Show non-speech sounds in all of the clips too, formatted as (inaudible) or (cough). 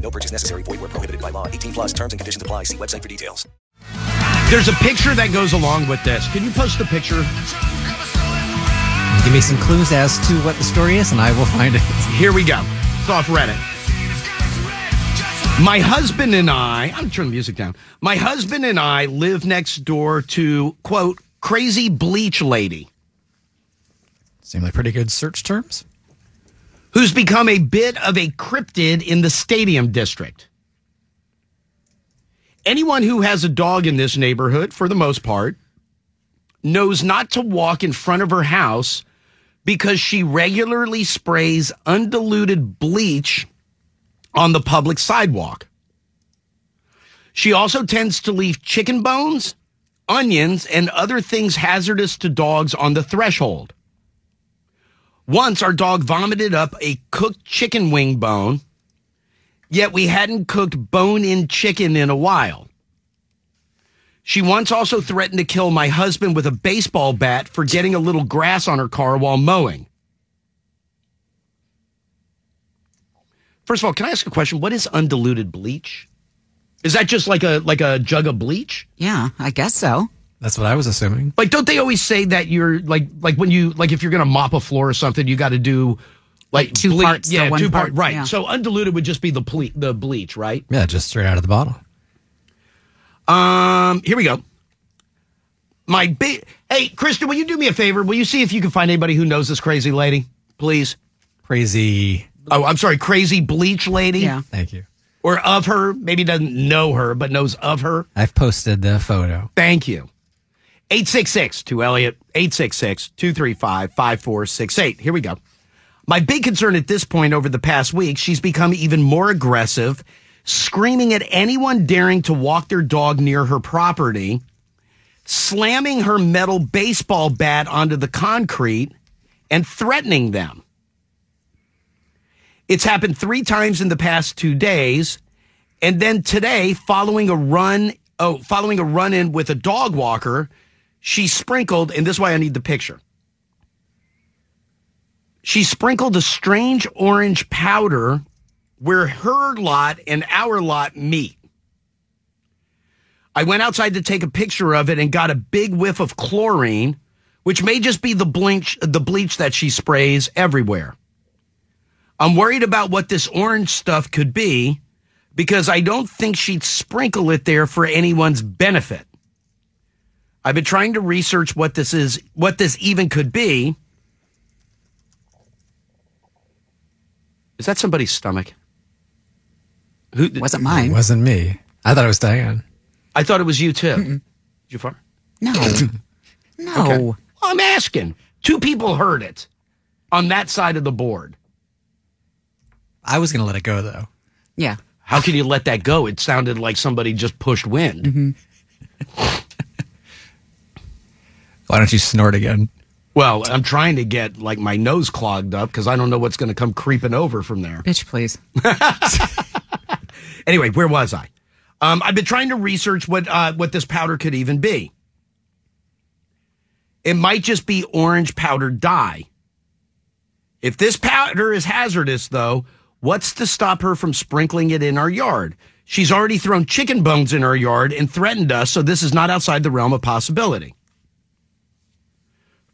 No purchase necessary. Void where prohibited by law. 18 plus terms and conditions apply. See website for details. There's a picture that goes along with this. Can you post the picture? Give me some clues as to what the story is, and I will find it. Here we go. It's off Reddit. My husband and I, I'm turning the music down. My husband and I live next door to, quote, crazy bleach lady Seem like pretty good search terms. Who's become a bit of a cryptid in the stadium district. Anyone who has a dog in this neighborhood, for the most part, knows not to walk in front of her house because she regularly sprays undiluted bleach on the public sidewalk. She also tends to leave chicken bones, onions, and other things hazardous to dogs on the threshold. Once our dog vomited up a cooked chicken wing bone, yet we hadn't cooked bone in chicken in a while. She once also threatened to kill my husband with a baseball bat for getting a little grass on her car while mowing. First of all, can I ask a question? What is undiluted bleach? Is that just like a like a jug of bleach? Yeah, I guess so. That's what I was assuming. Like, don't they always say that you're like like when you like if you're gonna mop a floor or something, you got to do like Two ble- parts yeah, one two part, right? yeah. So undiluted would just be the ble- the bleach, right? Yeah, just straight out of the bottle. Um, here we go. My big hey, Kristen, will you do me a favor? Will you see if you can find anybody who knows this crazy lady, please? Crazy. Oh, I'm sorry, crazy bleach lady, Yeah. Thank you. or of her. Maybe doesn't know her, but knows of her. I've posted the photo. Thank you. 866 to Elliot, 866 235 5468. Here we go. My big concern at this point over the past week, she's become even more aggressive, screaming at anyone daring to walk their dog near her property, slamming her metal baseball bat onto the concrete, and threatening them. It's happened three times in the past two days. And then today, following a run, oh, following a run in with a dog walker, she sprinkled, and this is why I need the picture. She sprinkled a strange orange powder where her lot and our lot meet. I went outside to take a picture of it and got a big whiff of chlorine, which may just be the bleach, the bleach that she sprays everywhere. I'm worried about what this orange stuff could be because I don't think she'd sprinkle it there for anyone's benefit. I've been trying to research what this is, what this even could be. Is that somebody's stomach? Who? Wasn't mine? It mine. wasn't me. I thought it was Diane. I thought it was you too. Did you fart? No. (laughs) No. Okay. Well, I'm asking. Two people heard it on that side of the board. I was going to let it go, though. Yeah. How can you let that go? It sounded like somebody just pushed wind. Mm-hmm. (laughs) Why don't you snort again? Well, I'm trying to get like my nose clogged up because I don't know what's going to come creeping over from there. Bitch, please. (laughs) Anyway, where was I? Um, I've been trying to research what uh, what this powder could even be. It might just be orange powder dye. If this powder is hazardous, though, what's to stop her from sprinkling it in our yard? She's already thrown chicken bones in our yard and threatened us, so this is not outside the realm of possibility.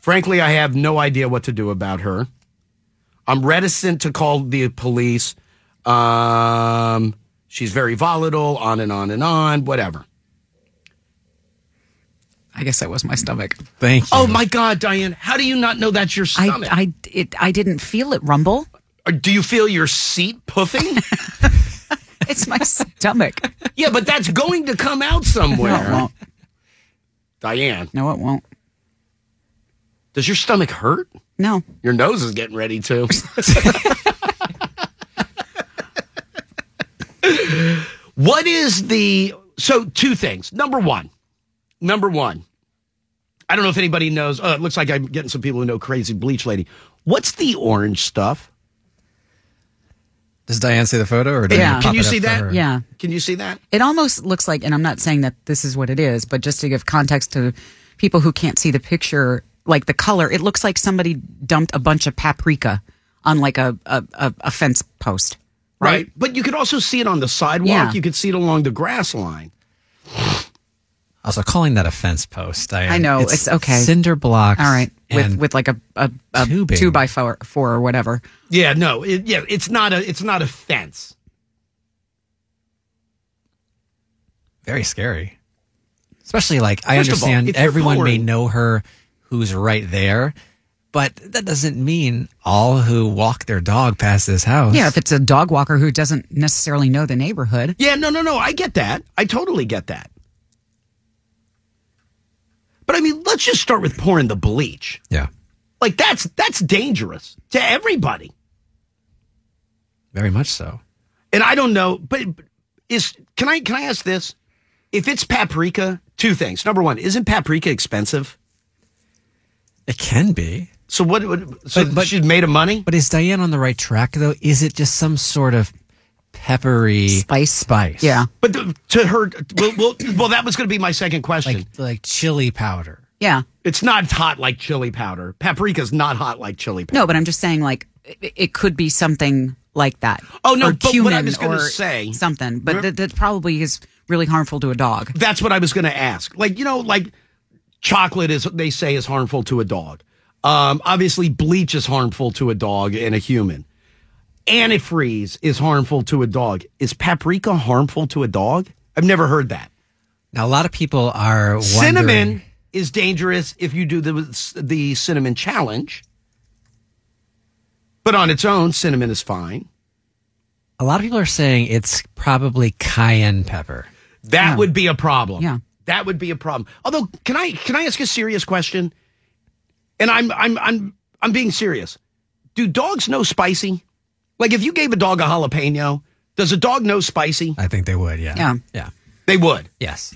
Frankly, I have no idea what to do about her. I'm reticent to call the police. Um, she's very volatile, on and on and on, whatever. I guess that was my stomach. Thank you. Oh my God, Diane, how do you not know that's your I, stomach? I, it, I didn't feel it rumble. Or do you feel your seat puffing? (laughs) It's my stomach. yeah, but that's going to come out somewhere. No, it won't. Diane, No, it won't. Does your stomach hurt? No. Your nose is getting ready to. (laughs) what is the so two things. Number one, number one. I don't know if anybody knows. Uh, it looks like I'm getting some people who know Crazy Bleach Lady. What's the orange stuff? Does Diane see the photo, or Yeah. Can you see that? Yeah. Can you see that? It almost looks like, and I'm not saying that this is what it is, but just to give context to people who can't see the picture, like the color, it looks like somebody dumped a bunch of paprika on like a, a, a, a fence post. Right. But you could also see it on the sidewalk. Yeah. You could see it along the grass line. Also, calling that a fence post. Diane, I know, it's okay. Cinder blocks. All right. With, with like a, a, a two by four, four or whatever. Yeah, no, it, yeah, it's not a it's not a fence. very scary. Especially like I First of all, understand if you're everyone may know her who's right there, but that doesn't mean all who walk their dog past this house. Yeah, if it's a dog walker who doesn't necessarily know the neighborhood. Yeah, no, no, no. I get that. I totally get that. But I mean, let's just start with pouring the bleach. yeah, Like that's that's dangerous to everybody. very much so. And I don't know, but but is can I can I ask this? If it's paprika, two things. Number one, isn't paprika expensive? It can be. So what? what so But- but- she's made of money. But is Diane on the right track though? Is it just some sort of peppery Spice. Spice. Yeah. But the, to her, well, well, well, that was going to be my second question. Like like chili powder. Yeah. it's not hot like chili powder. Paprika's not hot like chili powder. No, but I'm just saying, like, it, it could be something like that. Oh, no, Or but what I was gonna say- something, but that, that probably is really harmful to a dog. That's what I was going to ask. Like, you know, like chocolate is, they say, is harmful to a dog. Um, obviously, bleach is harmful to a dog and a human. Antifreeze is harmful to a dog. Is paprika harmful to a dog? I've never heard that. Now a lot of people are wondering, Cinnamon is dangerous if you do the the cinnamon challenge. But on its own, cinnamon is fine. A lot of people are saying it's probably cayenne pepper. That Yeah. would be a problem. Yeah. That would be a problem. Although, can I can I ask a serious question? And I'm I'm I'm I'm being serious. Do dogs know spicy? Like if you gave a dog a jalapeno, does a dog know spicy? I think they would. Yeah. Yeah. Yeah. They would. Yes.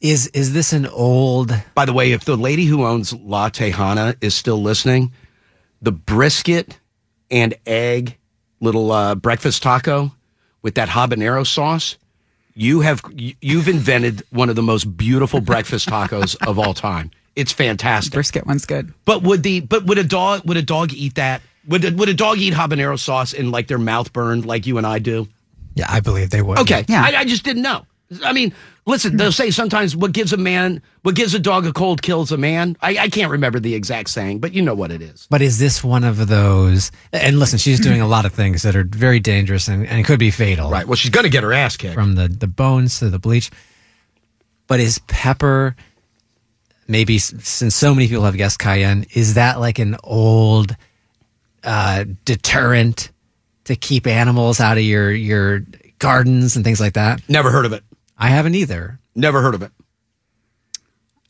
Is is this an old? By the way, if the lady who owns La Tejana is still listening, the brisket and egg little uh, breakfast taco with that habanero sauce, you have you- you've invented one of the most beautiful breakfast tacos of all time. It's fantastic. Brisket one's good. But would the but would a dog would a dog eat that? Would a, would a dog eat habanero sauce and like their mouth burned like you and I do? Yeah, I believe they would. Okay, Yeah. I, I just didn't know. I mean, listen, they'll say sometimes what gives a man, what gives a dog a cold kills a man. I, I can't remember the exact saying, but you know what it is. But is this one of those? And listen, she's doing a lot of things that are very dangerous and, and could be fatal. Right. Well, she's going to get her ass kicked. From the the bones to the bleach. But is pepper? Maybe since so many people have guessed cayenne, is that like an old uh, deterrent to keep animals out of your your gardens and things like that? Never heard of it. I haven't either. Never heard of it.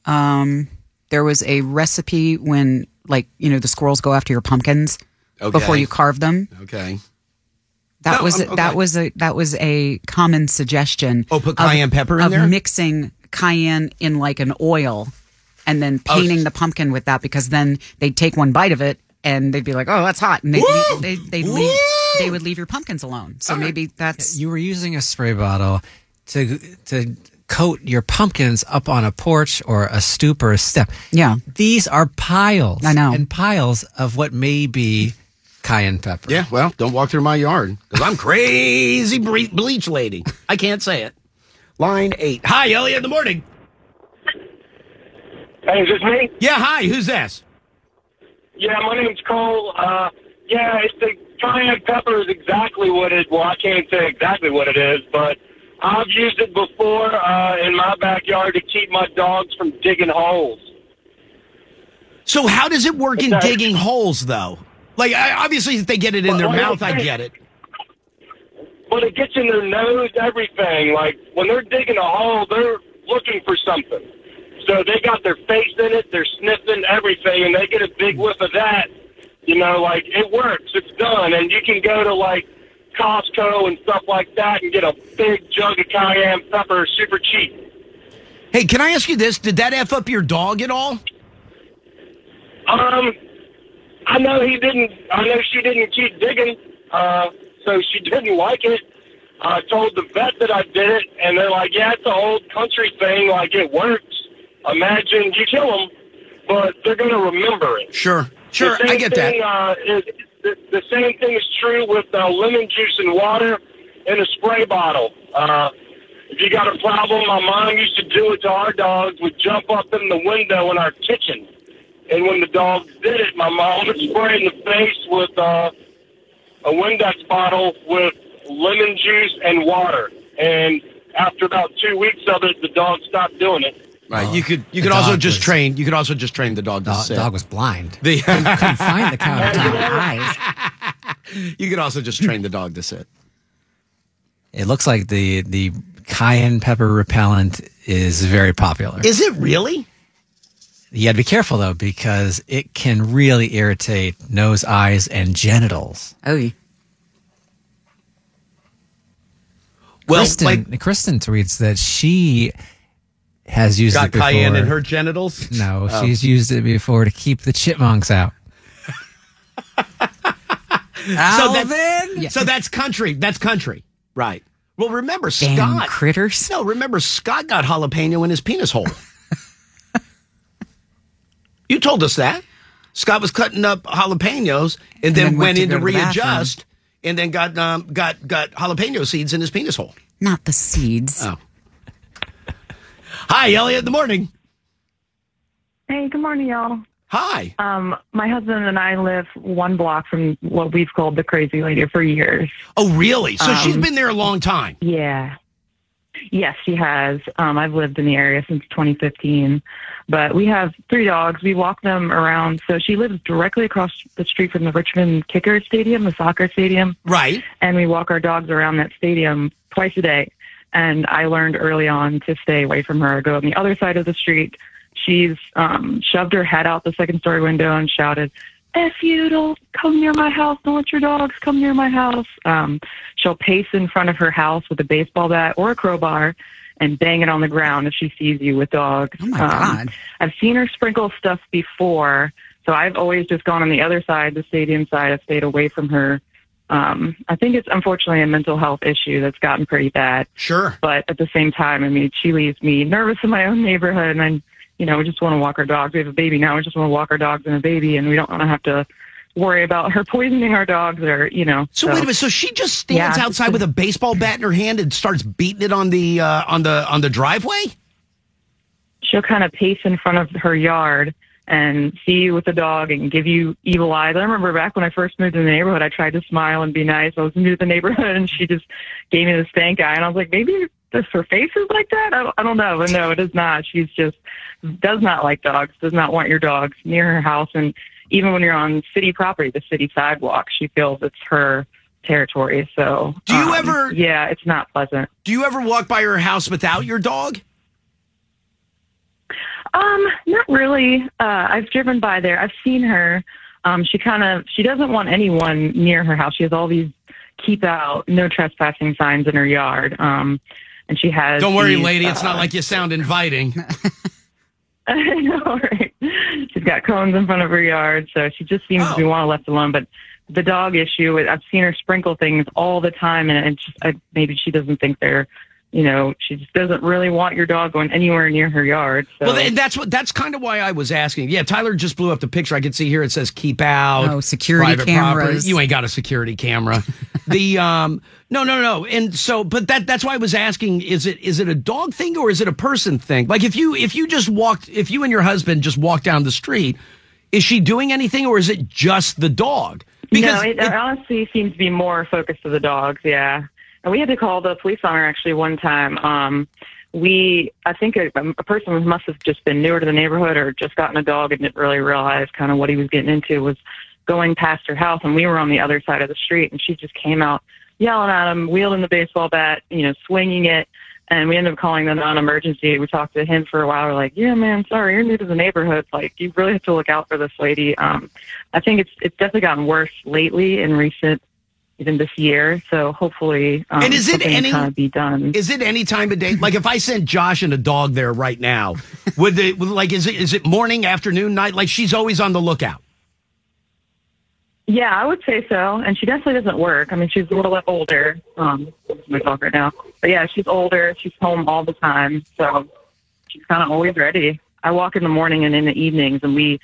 Um, there was a recipe when, like, you know, the squirrels go after your pumpkins Okay. before you carve them. Okay. That No, was okay. that was a that was a common suggestion. Oh, put of- cayenne pepper in of there? mixing cayenne in like an oil, and then painting s- the pumpkin with that because then they'd take one bite of it and they'd be like, "Oh, that's hot," and they'd leave, they they'd leave, they would leave your pumpkins alone. So maybe that's You were using a spray bottle to to coat your pumpkins up on a porch or a stoop or a step. Yeah. These are piles. I know. And piles of what may be cayenne pepper. Yeah. Well, don't walk through my yard because I'm crazy ble- bleach lady. I can't say it. Line eight. Hi, Elliot. In the morning. Hey, is this me? Yeah. Hi. Who's this? Yeah, my name's Cole. Uh, yeah, it's the cayenne pepper is exactly what it. Well, I can't say exactly what it is, but I've used it before uh, in my backyard to keep my dogs from digging holes. So how does it work in Okay. digging holes, though? Like, I, obviously, if they get it in their Well, well, mouth, I get it. But it gets in their nose, everything. Like when they're digging a hole, they're looking for something. So they got their face in it, they're sniffing everything, and they get a big whiff of that. You know, like it works, it's done, and you can go to like Costco and stuff like that and get a big jug of cayenne pepper super cheap. Hey, can I ask you this? Did that F up your dog at all? Um, I know he didn't. I know she didn't keep digging, uh, so she (laughs) didn't like it. I told the vet that I did it, and they're like, "Yeah, it's an old country thing. Like it works. Imagine you kill them, but they're going to remember it." Sure, sure, I get thing, that. Uh, is, the, the same thing is true with uh, lemon juice and water in a spray bottle. Uh, if you got a problem, my mom used to do it to our dogs. Would jump up in the window in our kitchen, and when the dogs did it, my mom would spray in the face with uh, a Windex bottle with lemon juice and water. And after about two weeks of it, the dog stopped doing it. Right. Oh, you could you the could also dog just was- train you could also just train the dog to Dog, sit. dog was blind. The- couldn't find the countertop. Eyes. (laughs) you could also just train the dog to sit. It looks like the the cayenne pepper repellent is very popular. Is it really? You got to be careful though because it can really irritate nose, eyes, and genitals. Oh, yeah. Well, Kristen, like Kristen tweets that she has used got it before. cayenne in her genitals. No, Oh. she's used it before to keep the chipmunks out. (laughs) So that's, Yeah. so that's country. That's country. Right. Well, remember Damn Scott. critters. No, remember Scott got jalapeno in his penis hole. (laughs) you told us that. Scott was cutting up jalapenos and, then, then went went to in to go to the bathroom. readjust and then got um, got got jalapeno seeds in his penis hole. Not the seeds. Oh. Hi, Elliot. The morning. Hey, good morning, y'all. Hi. Um, my husband and I live one block from what we've called the crazy lady for years. Oh, really? So she's been there a long time. Yeah. Yes, she has. Um, I've lived in the area since 2015, but we have three dogs. We walk them around. So she lives directly across the street from the Richmond Kicker Stadium, the soccer stadium, Right. and we walk our dogs around that stadium twice a day. And I learned early on to stay away from her. Go on the other side of the street. She's um, shoved her head out the second story window and shouted, "F you! Don't come near my house! Don't let your dogs come near my house!" Um, she'll pace in front of her house with a baseball bat or a crowbar and bang it on the ground if she sees you with dogs. Oh my Um, God. I've seen her sprinkle stuff before, so I've always just gone on the other side, the stadium side. I've stayed away from her. Um, I think it's unfortunately a mental health issue that's gotten pretty bad. Sure. But at the same time, I mean, she leaves me nervous in my own neighborhood, and I, you know, we just want to walk our dogs. We have a baby now. We just want to walk our dogs and a baby, and we don't want to have to worry about her (laughs) poisoning our dogs or, you know. So, wait a minute. So she just stands Yeah. outside with a baseball bat in her hand and starts beating it on the uh, on the on the driveway. she'll kind of pace in front of her yard and see you with the dog and give you evil eyes. I remember back when I first moved in the neighborhood, I tried to smile and be nice. I was new to the neighborhood and she just gave me the stank eye. And I was like, maybe this, her face is like that? I don't, I don't know. But no, it is not. She's just does not like dogs, does not want your dogs near her house. And even when you're on city property, the city sidewalk, she feels it's her territory. So Do you um, ever- Yeah, it's not pleasant. Do you ever walk by her house without your dog? Um, not really. Uh, I've driven by there. I've seen her. Um, she kind of she doesn't want anyone near her house. She has all these keep out, no trespassing signs in her yard. Um, and she has. Don't worry, these, lady. It's uh, not like you sound inviting. (laughs) (laughs) I know, right? She's got cones in front of her yard, so she just seems Oh. to be wanted left alone. But the dog issue, I've seen her sprinkle things all the time, and it's just I, maybe she doesn't think they're, you know, she just doesn't really want your dog going anywhere near her yard. So. Well, that's what that's kind of why I was asking. Yeah, Tyler just blew up the picture. I can see here it says keep out. Oh, security private cameras. property. You ain't got a security camera. (laughs) the um no no no. And so but that that's why I was asking is it is it a dog thing or is it a person thing? Like if you if you just walked if you and your husband just walked down the street, is she doing anything or is it just the dog? no, it, it honestly seems to be more focused to the dogs. Yeah, we had to call the police on her actually one time. Um, we, I think a, a person must have just been newer to the neighborhood or just gotten a dog and didn't really realize kind of what he was getting into. Was going past her house, and we were on the other side of the street, and she just came out yelling at him, wielding the baseball bat, you know, swinging it. And we ended up calling the non-emergency. We talked to him for a while. We're like, "Yeah, man, sorry, you're new to the neighborhood. Like, you really have to look out for this lady." Um, I think it's it's definitely gotten worse lately in recent even this year. So hopefully, um, And is it any- kind of be done? Is it any time of day? Like if I sent Josh and a dog there right now, (laughs) would the like is it is it morning, afternoon, night? Like she's always on the lookout. Yeah, I would say so. And she definitely doesn't work. I mean, she's a little bit older. Um, my dog right now, but yeah, she's older. She's home all the time, so she's kind of always ready. I walk in the morning and in the evenings, and we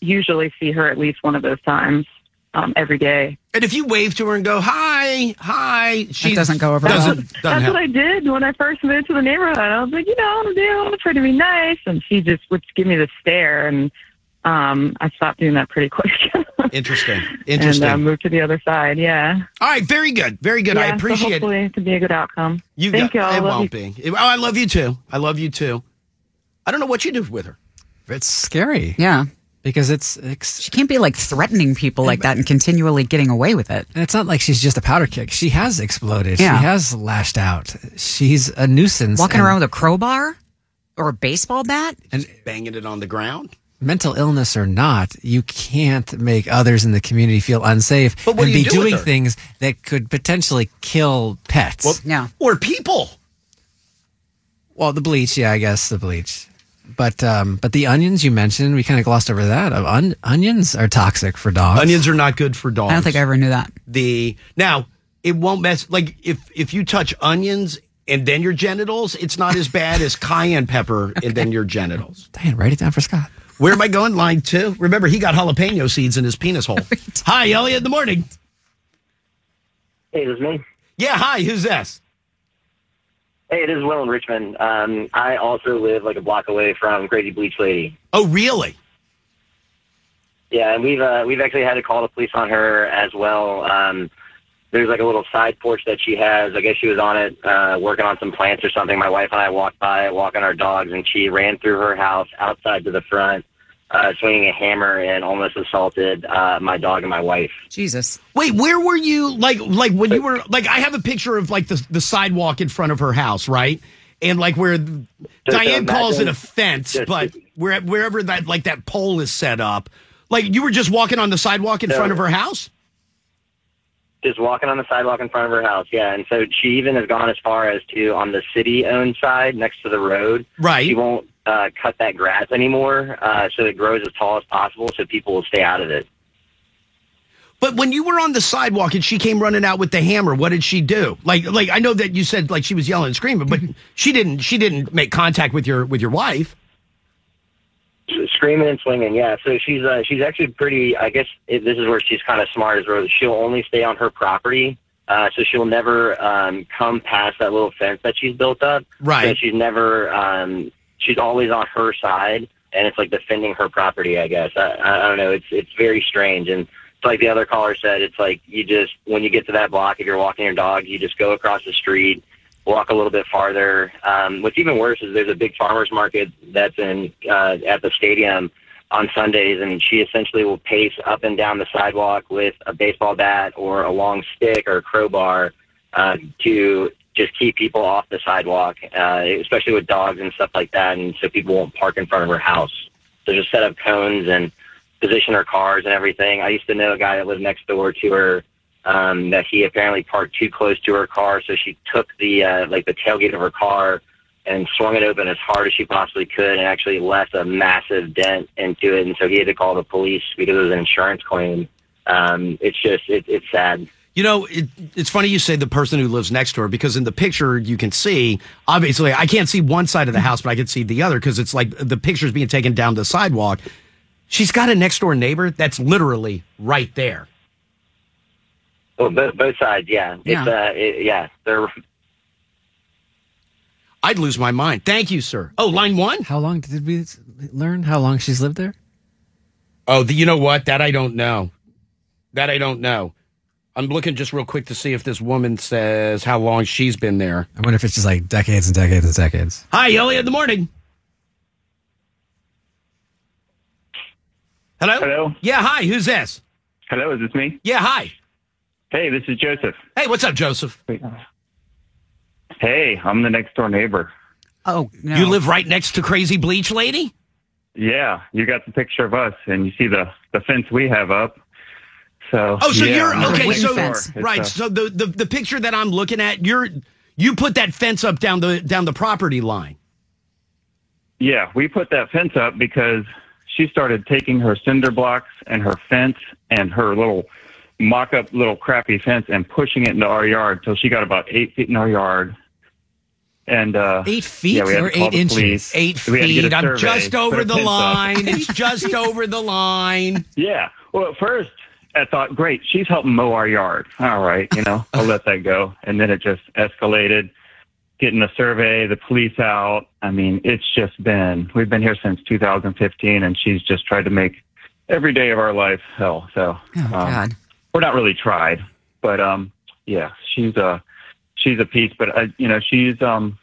usually see her at least one of those times um, every day. And if you wave to her and go hi, hi, she doesn't go over Doesn't, well. doesn't That's help. what I did when I first moved to the neighborhood. I was like, you know, I'm doing, try to be nice, and she just would give me the stare, and um, I stopped doing that pretty (laughs) quick. Interesting. and Interesting. uh, moved to the other side. Yeah. All right, very good, very good. I appreciate so it. hopefully it. could be a good outcome. You Thank got, you. I It love won't you. be. Oh, I love you too. I love you too. I don't know what you do with her. It's scary Yeah. Because it's, it's She can't be like threatening people like that and continually getting away with it. And it's not like she's just a powder kick. She has exploded. Yeah. She has lashed out. She's a nuisance. Walking and around with a crowbar or a baseball bat? And banging it on the ground. mental illness or not, you can't make others in the community feel unsafe But what and do you be do with doing her? things that could potentially kill pets. Well, Yeah. Or people. Well, the bleach, yeah, I guess the bleach. But um, but the onions you mentioned, we kind of glossed over that. On- onions are toxic for dogs. Onions are not good for dogs. I don't think I ever knew that. the now it won't mess like if if you touch onions and then your genitals, it's not as bad as (laughs) cayenne pepper and then your genitals. Diane, write it down for Scott. Where am I going? Line two. Remember, he got jalapeno seeds in his penis hole. (laughs) Hi, Elliot. In the morning. Hey, this is me. Yeah. Hi. Who's this? Hey, it is Will in Richmond. Um, I also live like a block away from Crazy Bleach Lady. Oh, really? Yeah, and we've uh, we've actually had to call the police on her as well. Um, there's like a little side porch that she has. I guess she was on it uh, working on some plants or something. My wife and I walked by, walking our dogs, and she ran through her house outside to the front, uh, swinging a hammer and almost assaulted uh, my dog and my wife. Jesus. Wait, where were you? Like, like when you were like, I have a picture of like the the sidewalk in front of her house, right? And like where Diane calls it a fence, just- but where wherever that like that pole is set up, like you were just walking on the sidewalk in No. front of her house. just walking on the sidewalk in front of her house. Yeah, and so she even has gone as far as to on the city-owned side next to the road. Right. She won't uh, cut that grass anymore, uh, so it grows as tall as possible, so people will stay out of it. But when you were on the sidewalk and she came running out with the hammer, what did she do? Like, like I know that you said like she was yelling and screaming, but (laughs) she didn't. She didn't make contact with your with your wife. Screaming and swinging, yeah. So she's uh, she's actually pretty. I guess it, this is where she's kind of smart. Is where she'll only stay on her property, uh, so she'll never um, come past that little fence that she's built up. Right. So she's never. Um, she's always on her side, and it's like defending her property. I guess I, I don't know. It's it's very strange, and it's like the other caller said. It's like you just when you get to that block, if you're walking your dog, you just go across the street, walk a little bit farther. Um, what's even worse is there's a big farmers market that's in uh, at the stadium on Sundays, and she essentially will pace up and down the sidewalk with a baseball bat or a long stick or a crowbar uh, to just keep people off the sidewalk, uh, especially with dogs and stuff like that, and so people won't park in front of her house. So just set up cones and position her cars and everything. I used to know a guy that lived next door to her um, that he apparently parked too close to her car, so she took the uh, like the tailgate of her car and swung it open as hard as she possibly could, and actually left a massive dent into it. And so he had to call the police because it was an insurance claim. Um, it's just it, it's sad. You know, it, it's funny you say the person who lives next to her because in the picture you can see, obviously, I can't see one side of the house, but I can see the other because it's like the picture's being taken down the sidewalk. She's got a next door neighbor that's literally right there. Well, both, both sides, yeah. It's Yeah. uh, it, yeah. They're I'd lose my mind. Thank you, sir. Oh, line one? How long did we learn how long she's lived there? Oh, the, you know what? That I don't know. That I don't know. I'm looking just real quick to see if this woman says how long she's been there. I wonder if it's just like decades and decades and decades. Hi, Elliot. In the morning. Hello. Hello? Yeah. Hi. Who's this? Hello, is this me? Yeah. Hi. Hey, this is Joseph. Hey, what's up, Joseph? Hey, I'm the next door neighbor. Oh, no. You live right next to Crazy Bleach Lady. Yeah, you got the picture of us, and you see the the fence we have up. So Oh, so yeah, you're okay. So. It's, right. uh, so the, the the picture that I'm looking at, you're you put that fence up down the down the property line. Yeah, we put that fence up because she started taking her cinder blocks and her fence and her little mock up little crappy fence and pushing it into our yard till she got about eight feet in our yard. And uh Eight feet yeah, we had or to call eight inches? police. Eight We had to get a feet. I'm just over the line. It's (laughs) just over the line. Yeah. Well, at first I thought, great, she's helping mow our yard. All right, you know, I'll let that go. And then it just escalated, getting a survey, the police out. I mean, it's just been, we've been here since 2015 and she's just tried to make every day of our life hell. So, Oh, um, God. we're not really tried, but, um, yeah, she's a, she's a piece, but, uh, you know, she's, um,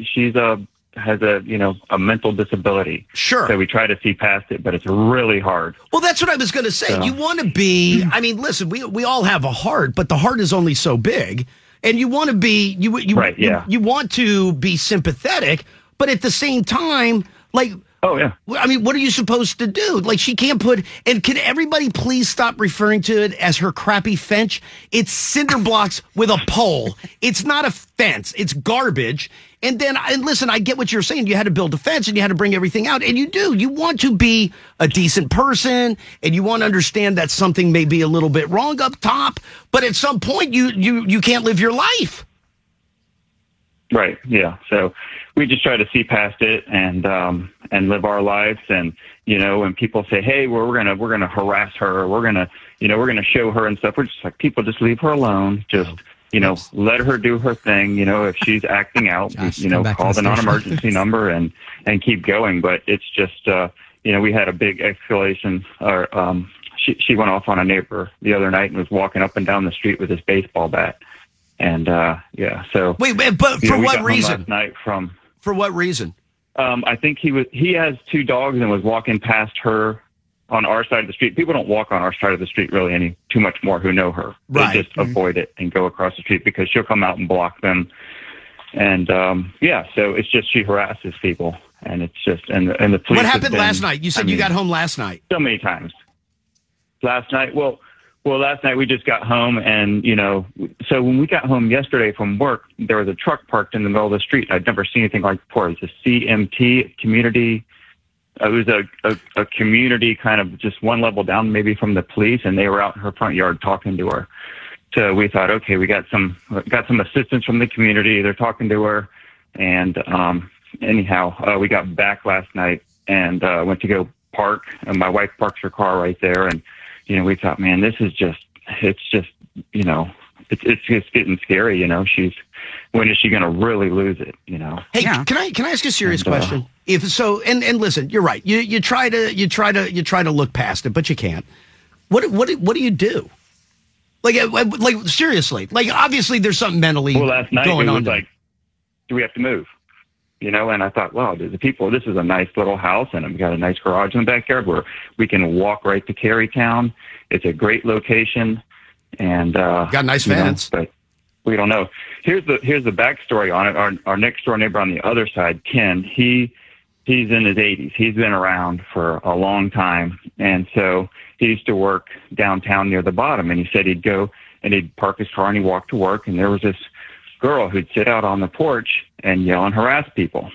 she's a, has a, you know, a mental disability. Sure. So we try to see past it, but it's really hard. Well, that's what I was going to say. So- You want to be. I mean, listen, we we all have a heart, but the heart is only so big, and you want to be. You you Right, you- yeah. You, want to be sympathetic, but at the same time, like. Oh, yeah. I mean, what are you supposed to do? Like, she can't put. And can everybody please stop referring to it as her crappy fence? It's cinder (laughs) blocks with a pole. It's not a fence. It's garbage. And then, and listen, I get what you're saying. You had to build a fence and you had to bring everything out, and you do. You want to be a decent person, and you want to understand that something may be a little bit wrong up top, but at some point, you you you can't live your life. Right. Yeah. So we just try to see past it and um and live our lives. And you know when people say hey well, we're gonna we're gonna harass her we're gonna you know we're gonna show her and stuff we're just like people just leave her alone. Just you know let her do her thing you know if she's acting out you know come back to call the the non-emergency number and and keep going. But it's just uh you know we had a big escalation or um she she went off on a neighbor the other night and was walking up and down the street with his baseball bat. And uh yeah so Wait, wait, but for know, what reason? Last night from For what reason? um, I think he was he has two dogs and was walking past her on our side of the street. People don't walk on our side of the street really any too much more who know her. Right. They just avoid it and go across the street because she'll come out and block them. And um, yeah, so it's just she harasses people, and it's just and the, and the police. What happened been- last night? You said I you mean, got home last night. so many times. Last night, well, well, last night we just got home, and you know, so when we got home yesterday from work, there was a truck parked in the middle of the street. I'd never seen anything like before. It was a CMT community. It was a, a a community kind of just one level down, maybe from the police, and they were out in her front yard talking to her. So we thought, okay, we got some got some assistance from the community. They're talking to her, and um, anyhow, uh, we got back last night and uh, went to go park, and my wife parks her car right there, and you know, we thought, man, this is just it's just you know, it's it's just getting scary. You know, she's when is she going to really lose it? You know. Hey, Yeah. can I can I ask you a serious And, uh, question? If so, and and listen, you're right. You you try to you try to you try to look past it, but you can't. What what what do you do? Like uh, like seriously, like obviously there's something mentally Well, last night going it on. was there. like, do we have to move? You know, and I thought, wow, the the people, this is a nice little house, and we got a nice garage in the backyard where we can walk right to Carytown. It's a great location, and uh, Got nice you know, but we don't know. Here's the here's the backstory on it. Our our next door neighbor on the other side, Ken, he he's in his 80s. He's been around for a long time, and so he used to work downtown near the bottom. And he said he'd go and he'd park his car and he'd walk to work, and there was this girl who'd sit out on the porch and yell and harass people.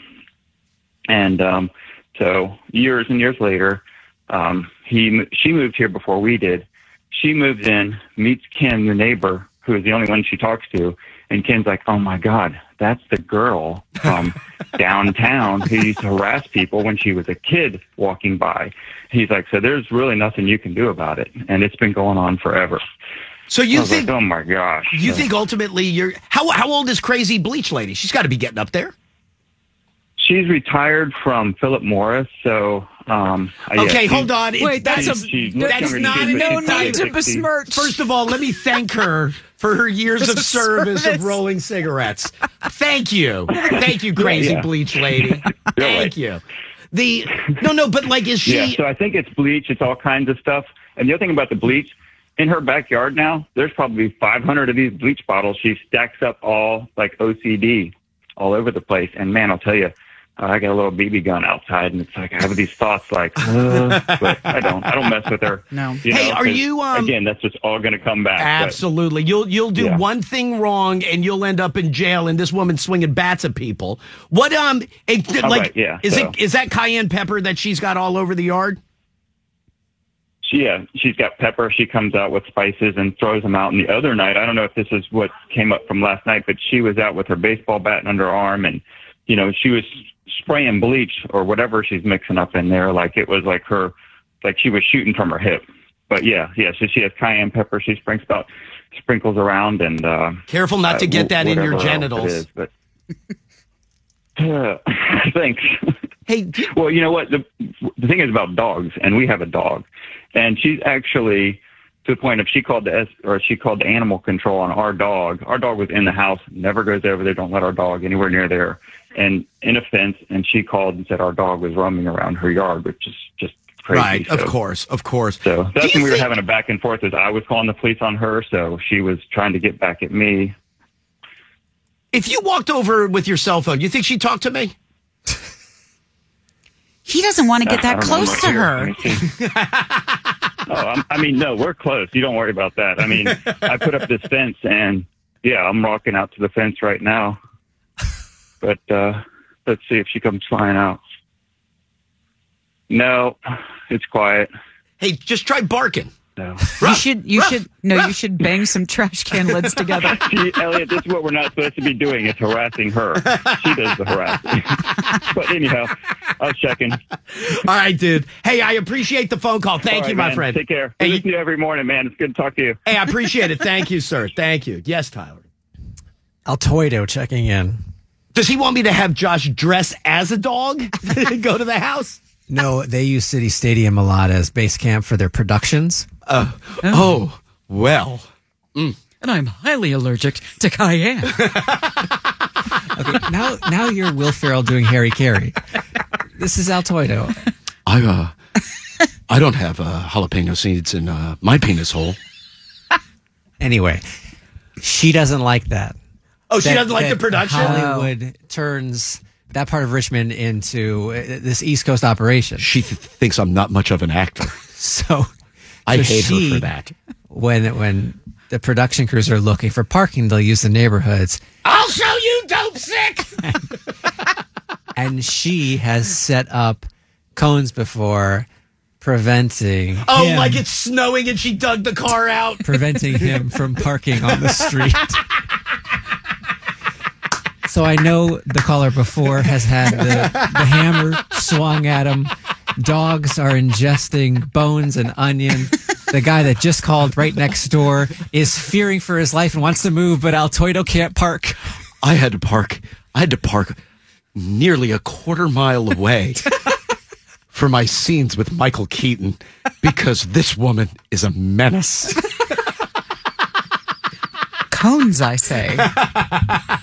And um, so years and years later, um, he she moved here before we did. She moves in, meets Ken, the neighbor, who is the only one she talks to, and Ken's like, "Oh my God, that's the girl from (laughs) downtown who used to harass people when she was a kid walking by." He's like, "So there's really nothing you can do about it, and it's been going on forever." So I you was think like, "Oh my gosh!" you So- think ultimately you're how how old is crazy bleach lady? She's got to be getting up there. She's retired from Philip Morris, so um, uh, yeah, Okay, hold on. It's- Wait, that's a that's not you, no she's probably need to besmirch. First of all, let me thank her for her years of service of rolling cigarettes. Thank you. Thank you, crazy Yeah. bleach lady. (laughs) Thank right. you. The no, no, but like, is she? Yeah, so I think it's bleach. It's all kinds of stuff. And the other thing about the bleach, in her backyard now, there's probably 500 of these bleach bottles. She stacks up all like OCD all over the place. And man, I'll tell you, I got a little BB gun outside, and it's like I have these thoughts, like, (laughs) uh, but I don't. I don't mess with her. No. You Hey, know, are 'cause, you, um, again? That's just all going to come back. but- Absolutely. You'll you'll do Yeah. one thing wrong and you'll end up in jail and this woman's swinging bats at people. What um it, like right, yeah, is so- it is that cayenne pepper that she's got all over the yard? She, yeah, she's got pepper. She comes out with spices and throws them out. And the other night, I don't know if this is what came up from last night, but she was out with her baseball bat under her arm, and you know, she was spraying bleach or whatever she's mixing up in there. Like it was like her, like she was shooting from her hip. But yeah, yeah. So she has cayenne pepper. She sprinkles about sprinkles around, and uh, Careful not to uh, get that in your whatever else it genitals. is, but (laughs) Uh, (laughs) thanks. Hey, do- Well, you know what? The, the thing is about dogs, and we have a dog, and she's actually to the point of she called the S, or she called the animal control on our dog. Our dog was in the house, never goes over there. Don't let our dog anywhere near there, and in a fence. And she called and said our dog was roaming around her yard, which is just crazy. right, of course, of course. So that's when we were having a back and forth. As I was calling the police on her, so she was trying to get back at me. If you walked over with your cell phone, you think she'd talk to me? He doesn't want to get that don't know, I'm close to her. Let me see. oh, I'm, I mean, no, we're close. You don't worry about that. I mean, I put up this fence, and yeah, I'm rocking out to the fence right now. But uh, let's see if she comes flying out. No, it's quiet. Hey, just try barking. No. You should, you should, no, you should bang some trash can lids together. (laughs) See, Elliot, this is what we're not supposed to be doing. It's harassing her. She does the harassing. (laughs) but anyhow, I was checking. All right, dude. Hey, I appreciate the phone call. Thank All you, right, my man. friend. Take care. Hey, I you- listen to you every morning, man. It's good to talk to you. Hey, I appreciate it. Thank you, sir. Thank you. Yes, Tyler. Altoido checking in. Does he want me to have Josh dress as a dog? (laughs) Go to the house? No, they use City Stadium a lot as base camp for their productions. Oh, well. And I'm highly allergic to cayenne. (laughs) Okay, now now you're Will Ferrell doing Harry Caray. This is Altoido. I uh I don't have uh, jalapeno seeds in uh, my penis hole. Anyway, she doesn't like that. Oh, she That- doesn't like the that production? Hollywood turns that part of Richmond into uh, this East Coast operation. She th- thinks I'm not much of an actor. (laughs) So I so hate she- her for that. When when the production crews are looking for parking, they'll use the neighborhoods, I'll show you, Dopesick. (laughs) and she has set up cones before preventing Oh, him, like it's snowing and she dug the car out. preventing him (laughs) from parking on the street. So I know the caller before has had the, the hammer swung at him. Dogs are ingesting bones and onion. The guy that just called right next door is fearing for his life and wants to move, but Altoido can't park. I had to park. I had to park nearly a quarter mile away (laughs) for my scenes with Michael Keaton because this woman is a menace. Cones, I say. (laughs)